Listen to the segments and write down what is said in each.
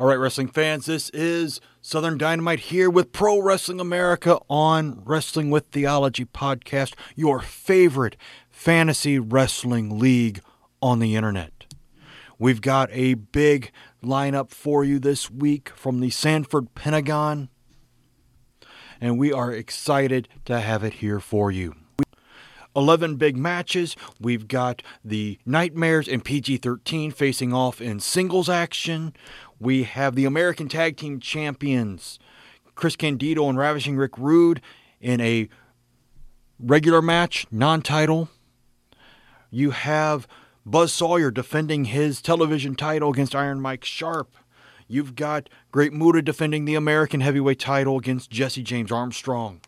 All right, wrestling fans, this is Southern Dynamite here with Pro Wrestling America on Wrestling with Theology podcast, your favorite fantasy wrestling league on the internet. We've got a big lineup for you this week from the Sanford Pentagon, and we are excited to have it here for you. 11 big matches. We've got the Nightmares and PG 13 facing off in singles action. We have the American Tag Team Champions, Chris Candido and Ravishing Rick Rude, in a regular match, non title. You have Buzz Sawyer defending his television title against Iron Mike Sharpe. You've got Great Muta defending the American heavyweight title against Jesse James Armstrong.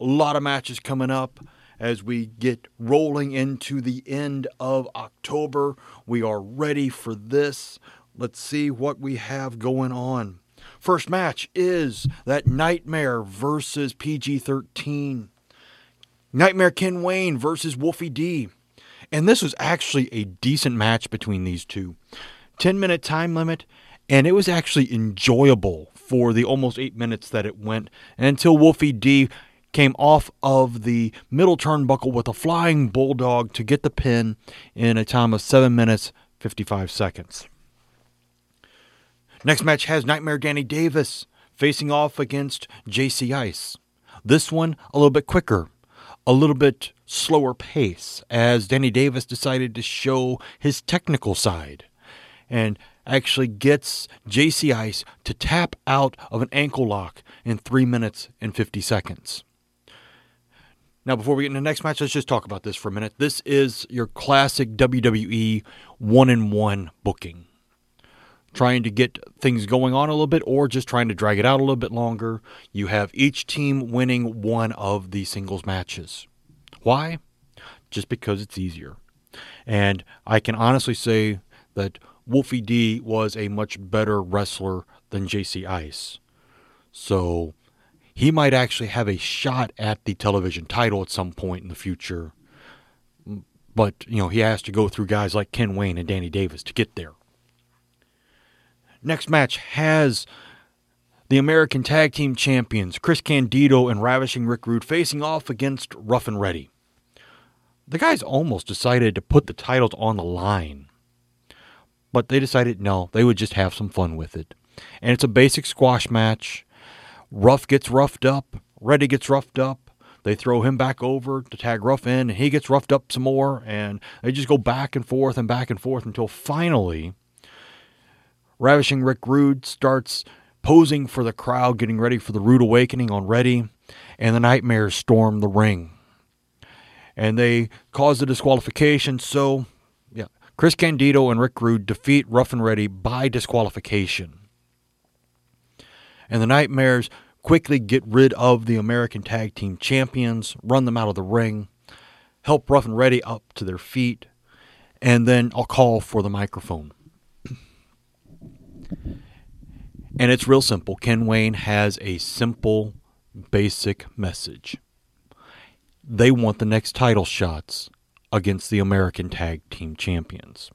A lot of matches coming up as we get rolling into the end of October. We are ready for this. Let's see what we have going on. First match is that Nightmare versus PG 13. Nightmare Ken Wayne versus Wolfie D. And this was actually a decent match between these two. 10 minute time limit, and it was actually enjoyable for the almost eight minutes that it went until Wolfie D came off of the middle turnbuckle with a flying bulldog to get the pin in a time of 7 minutes 55 seconds. Next match has Nightmare Danny Davis facing off against JC Ice. This one a little bit quicker, a little bit slower pace, as Danny Davis decided to show his technical side and actually gets JC Ice to tap out of an ankle lock in 3 minutes and 50 seconds. Now, before we get into the next match, let's just talk about this for a minute. This is your classic WWE one in one booking. Trying to get things going on a little bit or just trying to drag it out a little bit longer. You have each team winning one of the singles matches. Why? Just because it's easier. And I can honestly say that Wolfie D was a much better wrestler than JC Ice. So he might actually have a shot at the television title at some point in the future. But, you know, he has to go through guys like Ken Wayne and Danny Davis to get there. Next match has the American Tag Team Champions, Chris Candido and Ravishing Rick Rude, facing off against Rough and Ready. The guys almost decided to put the titles on the line, but they decided no, they would just have some fun with it. And it's a basic squash match. Rough gets roughed up, Ready gets roughed up. They throw him back over to tag Rough in, and he gets roughed up some more, and they just go back and forth and back and forth until finally Ravishing Rick Rude starts posing for the crowd, getting ready for the Rude Awakening on Ready, and the Nightmares storm the ring. And they cause the disqualification, so yeah, Chris Candido and Rick Rude defeat Rough and Ready by disqualification. And the Nightmares quickly get rid of the American Tag Team Champions, run them out of the ring, help Rough and Ready up to their feet, and then I'll call for the microphone. And it's real simple. Ken Wayne has a simple, basic message. They want the next title shots against the American Tag Team Champions.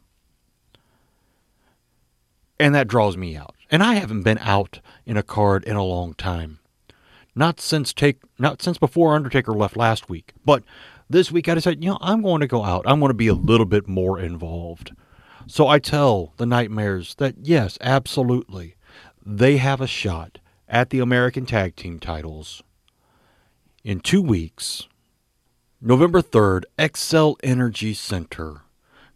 And that draws me out. And I haven't been out in a card in a long time. Not since take not since before Undertaker left last week. But this week I decided, you know, I'm going to go out. I'm going to be a little bit more involved. So I tell the Nightmares that yes, absolutely, they have a shot at the American Tag Team titles in two weeks, November 3rd, Xcel Energy Center,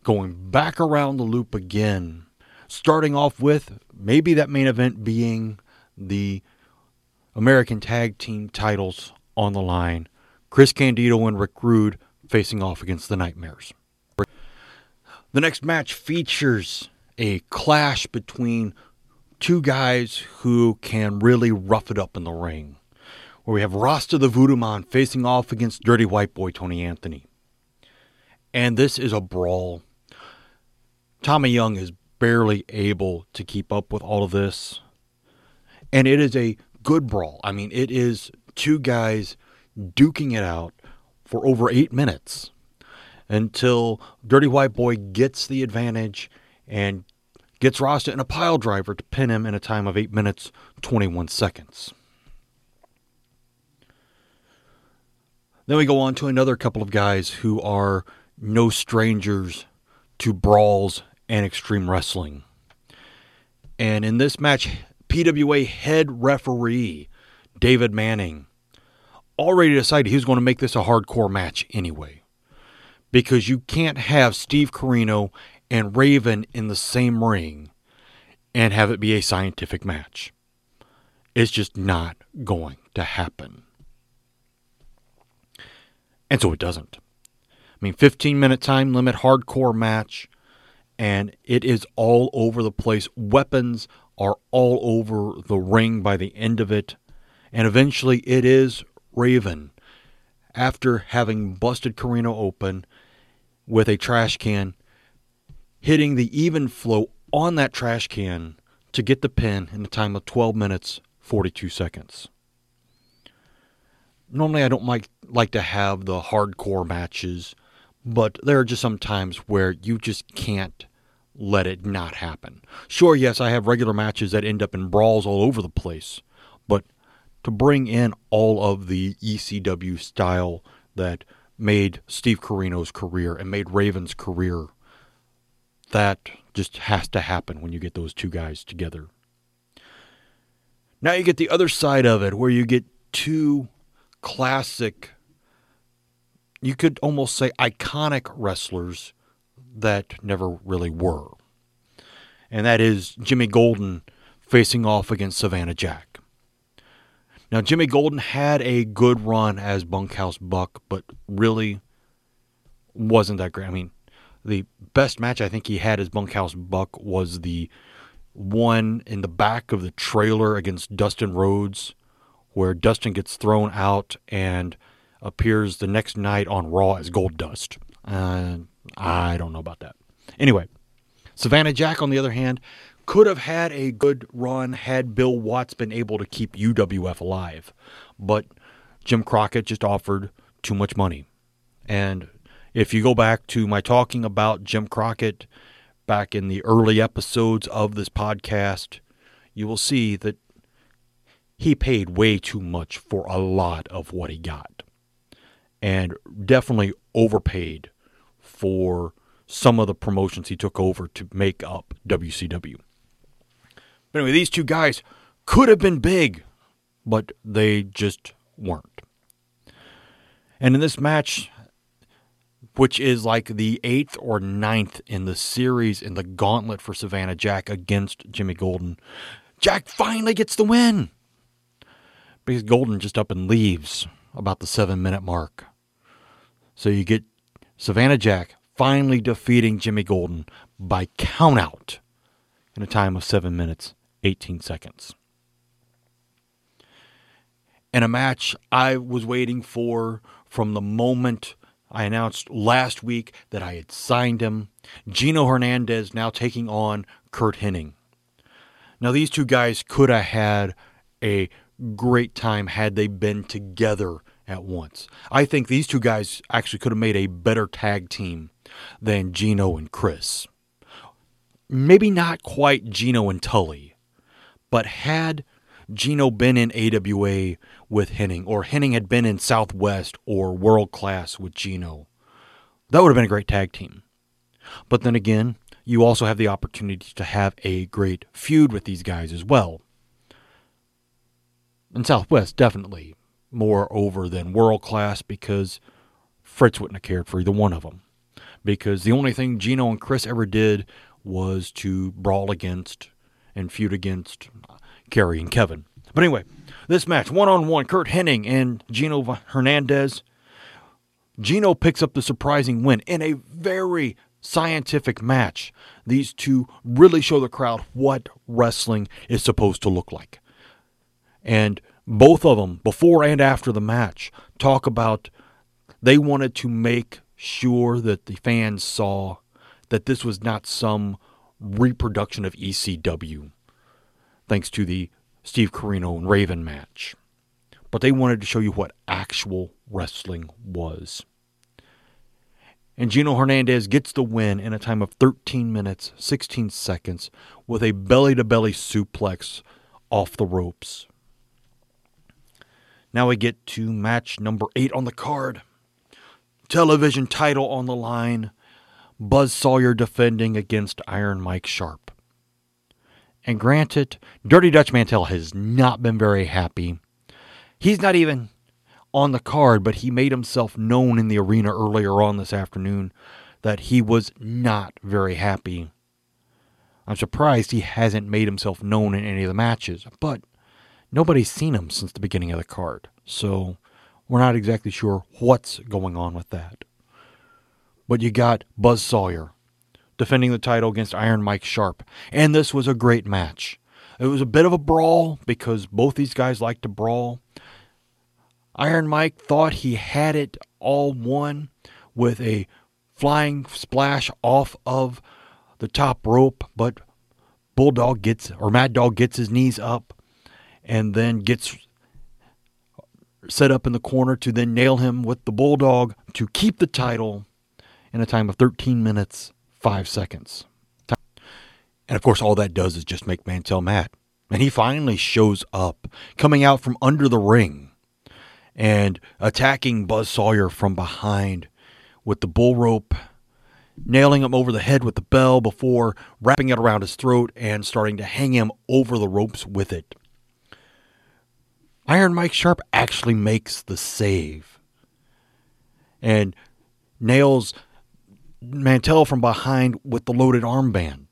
going back around the loop again, starting off with maybe that main event being the American Tag Team titles on the line. Chris Candido and Rick Rude facing off against the Nightmares. The next match features a clash between two guys who can really rough it up in the ring. Where we have Rasta the Voodoo Man facing off against Dirty White Boy Tony Anthony. And this is a brawl. Tommy Young is barely able to keep up with all of this. And it is a good brawl. I mean, it is two guys duking it out for over eight minutes until Dirty White Boy gets the advantage and gets Rasta in a pile driver to pin him in a time of 8 minutes 21 seconds. Then we go on to another couple of guys who are no strangers to brawls and extreme wrestling. And in this match, PWA head referee David Manning already decided he was going to make this a hardcore match anyway. Because you can't have Steve Corino and Raven in the same ring and have it be a scientific match. It's just not going to happen. And so it doesn't. I mean, 15 minute time limit, hardcore match, and it is all over the place. Weapons are all over the ring by the end of it. And eventually it is Raven, after having busted Corino open with a trash can, hitting the even flow on that trash can to get the pin in a time of 12 minutes 42 seconds. Normally, I don't like like to have the hardcore matches, but there are just some times where you just can't let it not happen. Sure, yes, I have regular matches that end up in brawls all over the place, but to bring in all of the ECW style that made Steve Corino's career and made Raven's career, that just has to happen when you get those two guys together. Now you get the other side of it where you get two classic, you could almost say iconic wrestlers that never really were. And that is Jimmy Golden facing off against Savannah Jack. Now, Jimmy Golden had a good run as Bunkhouse Buck, but really wasn't that great. I mean, the best match I think he had as Bunkhouse Buck was the one in the back of the trailer against Dustin Rhodes, where Dustin gets thrown out and appears the next night on Raw as Gold Dust. Uh, I don't know about that. Anyway, Savannah Jack, on the other hand, could have had a good run had Bill Watts been able to keep UWF alive. But Jim Crockett just offered too much money. And if you go back to my talking about Jim Crockett back in the early episodes of this podcast, you will see that he paid way too much for a lot of what he got. And definitely overpaid for some of the promotions he took over to make up WCW. But anyway, these two guys could have been big, but they just weren't. And in this match, which is like the eighth or ninth in the series in the gauntlet for Savannah Jack against Jimmy Golden, Jack finally gets the win. Because Golden just up and leaves about the seven minute mark. So you get Savannah Jack finally defeating Jimmy Golden by countout in a time of 7 minutes 18 seconds. In a match I was waiting for from the moment I announced last week that I had signed him, Gino Hernandez now taking on Curt Hennig. Now, these two guys could have had a great time had they been together at once. I think these two guys actually could have made a better tag team than Gino and Chris. Maybe not quite Gino and Tully, but had Gino been in AWA with Hennig, or Hennig had been in Southwest or World Class with Gino, that would have been a great tag team. But then again, you also have the opportunity to have a great feud with these guys as well. In Southwest, definitely more over than world class because Fritz wouldn't have cared for either one of them. Because the only thing Gino and Chris ever did was to brawl against and feud against Kerry and Kevin. But anyway, this match, one on one, Curt Hennig and Gino Hernandez. Gino picks up the surprising win in a very scientific match. These two really show the crowd what wrestling is supposed to look like. And both of them, before and after the match, talk about they wanted to make sure that the fans saw that this was not some reproduction of ECW, thanks to the Steve Corino and Raven match. But they wanted to show you what actual wrestling was. And Gino Hernandez gets the win in a time of 13 minutes, 16 seconds with a belly to belly suplex off the ropes. Now we get to match number eight on the card. Television title on the line. Buzz Sawyer defending against Iron Mike Sharpe. And granted, Dirty Dutch Mantell has not been very happy. He's not even on the card, but he made himself known in the arena earlier on this afternoon that he was not very happy. I'm surprised he hasn't made himself known in any of the matches, but nobody's seen him since the beginning of the card, so we're not exactly sure what's going on with that. But you got Buzz Sawyer defending the title against Iron Mike Sharpe. and this was a great match. It was a bit of a brawl because both these guys like to brawl. Iron Mike thought he had it all won with a flying splash off of the top rope, but Bulldog gets or Mad Dog gets his knees up and then gets set up in the corner to then nail him with the Bulldog to keep the title in a time of 13 minutes 5 seconds. And of course all that does is just make Mantell mad. And he finally shows up coming out from under the ring and attacking Buzz Sawyer from behind with the bull rope nailing him over the head with the bell before wrapping it around his throat and starting to hang him over the ropes with it. Iron Mike Sharpe actually makes the save and nails Mantell from behind with the loaded armband,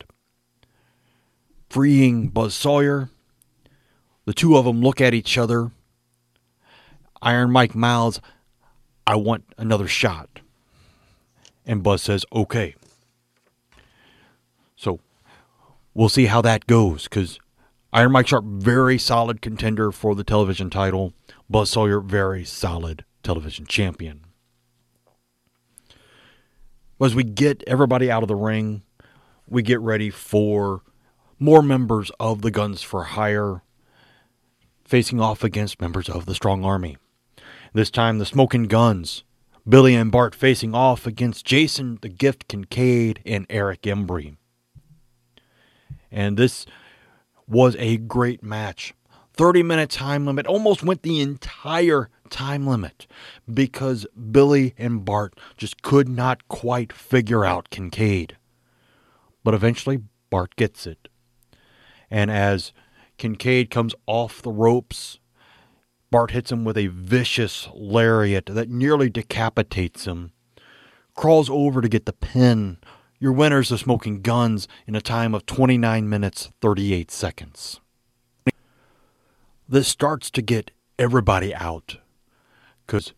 freeing Buzz Sawyer. The two of them look at each other. Iron Mike mouths, I want another shot. And Buzz says, okay. So we'll see how that goes because Iron Mike Sharpe, very solid contender for the television title. Buzz Sawyer, very solid television champion. As we get everybody out of the ring, we get ready for more members of the Guns for Hire facing off against members of the Strong Army. This time, the Smoking Guns Billy and Bart facing off against Jason the Gift Kincaid and Eric Embry. And this was a great match. 30 minute time limit, almost went the entire time limit because Billy and Bart just could not quite figure out Kincaid. But eventually, Bart gets it. And as Kincaid comes off the ropes, Bart hits him with a vicious lariat that nearly decapitates him. Crawls over to get the pin. Your winners are smoking guns in a time of 29 minutes 38 seconds. This starts to get everybody out because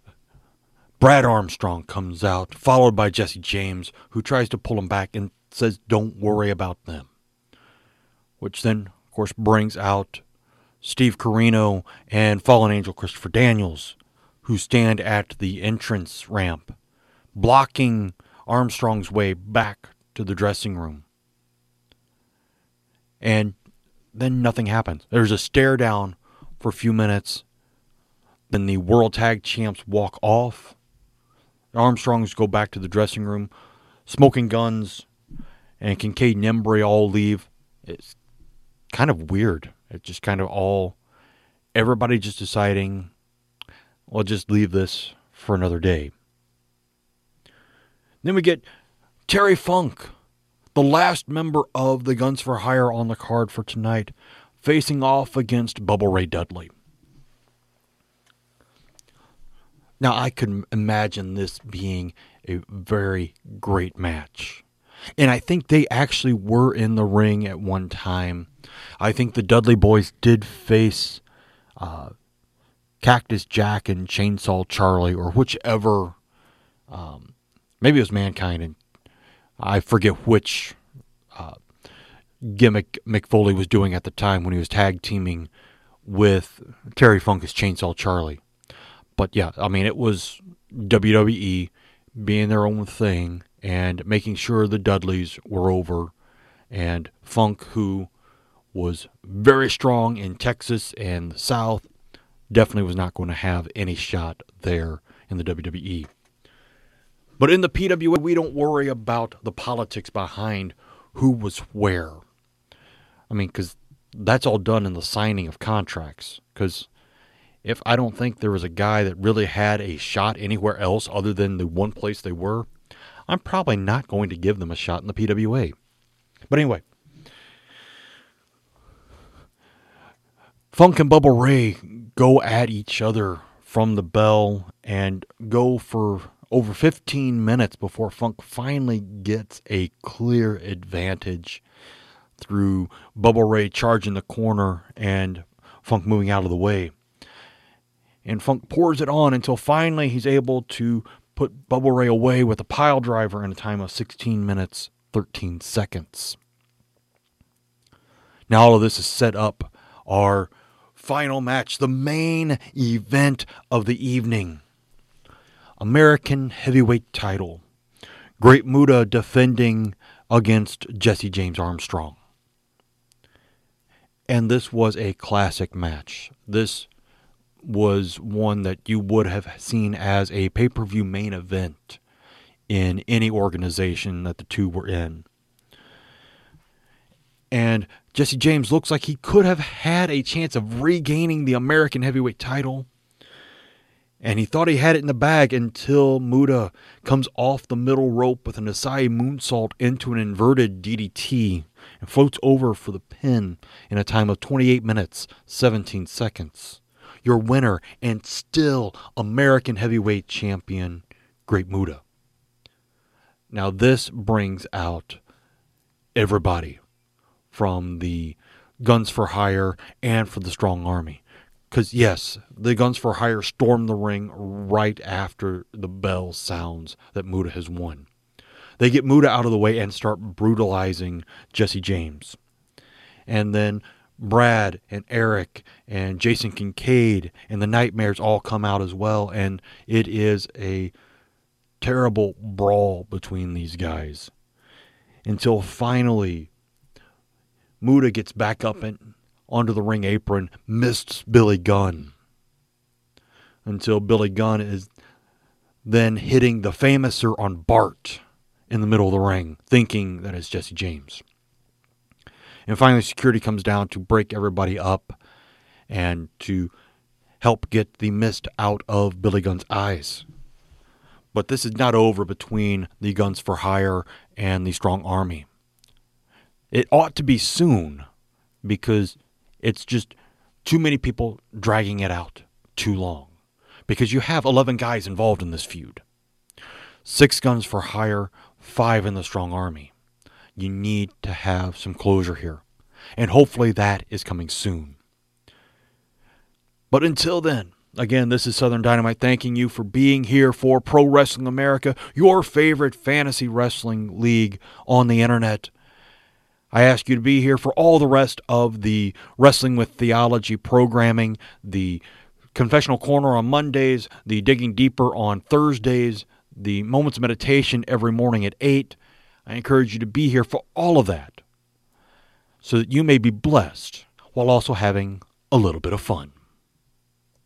Brad Armstrong comes out, followed by Jesse James, who tries to pull him back and says, Don't worry about them. Which then, of course, brings out Steve Corino, and Fallen Angel Christopher Daniels, who stand at the entrance ramp, blocking Armstrong's way back to the dressing room. And then nothing happens. There's a stare down for a few minutes. Then the World Tag Champs walk off. Armstrongs go back to the dressing room. Smoking Guns and Kincaid and Embry all leave. It's kind of weird. It's just kind of all everybody just deciding, we'll just leave this for another day. Then we get Terry Funk, the last member of the Guns for Hire on the card for tonight, facing off against Bubba Ray Dudley. Now, I could imagine this being a very great match. And I think they actually were in the ring at one time. I think the Dudley boys did face uh, Cactus Jack and Chainsaw Charlie, or whichever. Um, maybe it was Mankind, and I forget which uh, gimmick Mick Foley was doing at the time when he was tag teaming with Terry Funk as Chainsaw Charlie. But yeah, I mean, it was WWE being their own thing and making sure the Dudleys were over. And Funk, who was very strong in Texas and the South, definitely was not going to have any shot there in the WWE. But in the PWA, we don't worry about the politics behind who was where. I mean, because that's all done in the signing of contracts. Because if I don't think there was a guy that really had a shot anywhere else other than the one place they were, I'm probably not going to give them a shot in the PWA. But anyway, Funk and Bubba Ray go at each other from the bell and go for over 15 minutes before Funk finally gets a clear advantage through Bubba Ray charging the corner and Funk moving out of the way. And Funk pours it on until finally he's able to put Bubba Ray away with a pile driver in a time of 16 minutes, 13 seconds. Now, all of this is set up our final match, the main event of the evening. American heavyweight title. Great Muta defending against Jesse James Armstrong. And this was a classic match. This was one that you would have seen as a pay per view main event in any organization that the two were in. And Jesse James looks like he could have had a chance of regaining the American heavyweight title and he thought he had it in the bag until Muta comes off the middle rope with an Asai moonsault into an inverted DDT and floats over for the pin in a time of 28 minutes, 17 seconds. Your winner and still American heavyweight champion, Great Muta. Now, this brings out everybody from the Guns for Hire and for the Strong Army. Because, yes, the Guns for Hire storm the ring right after the bell sounds that Muta has won. They get Muta out of the way and start brutalizing Jesse James. And then Brad and Eric and Jason Kincaid and the Nightmares all come out as well. And it is a terrible brawl between these guys until finally Muta gets back up and onto the ring apron, missed Billy Gunn until Billy Gunn is then hitting the famouser on Bart in the middle of the ring, thinking that it's Jesse James. And finally, security comes down to break everybody up and to help get the mist out of Billy Gunn's eyes. But this is not over between the Guns for Hire and the Strong Army. It ought to be soon because it's just too many people dragging it out too long because you have 11 guys involved in this feud. Six guns for hire, five in the strong army. You need to have some closure here. And hopefully that is coming soon. But until then, again, this is Southern Dynamite thanking you for being here for Pro Wrestling America, your favorite fantasy wrestling league on the internet. I ask you to be here for all the rest of the Wrestling with Theology programming, the Confessional Corner on Mondays, the Digging Deeper on Thursdays, the Moments of Meditation every morning at 8. I encourage you to be here for all of that so that you may be blessed while also having a little bit of fun.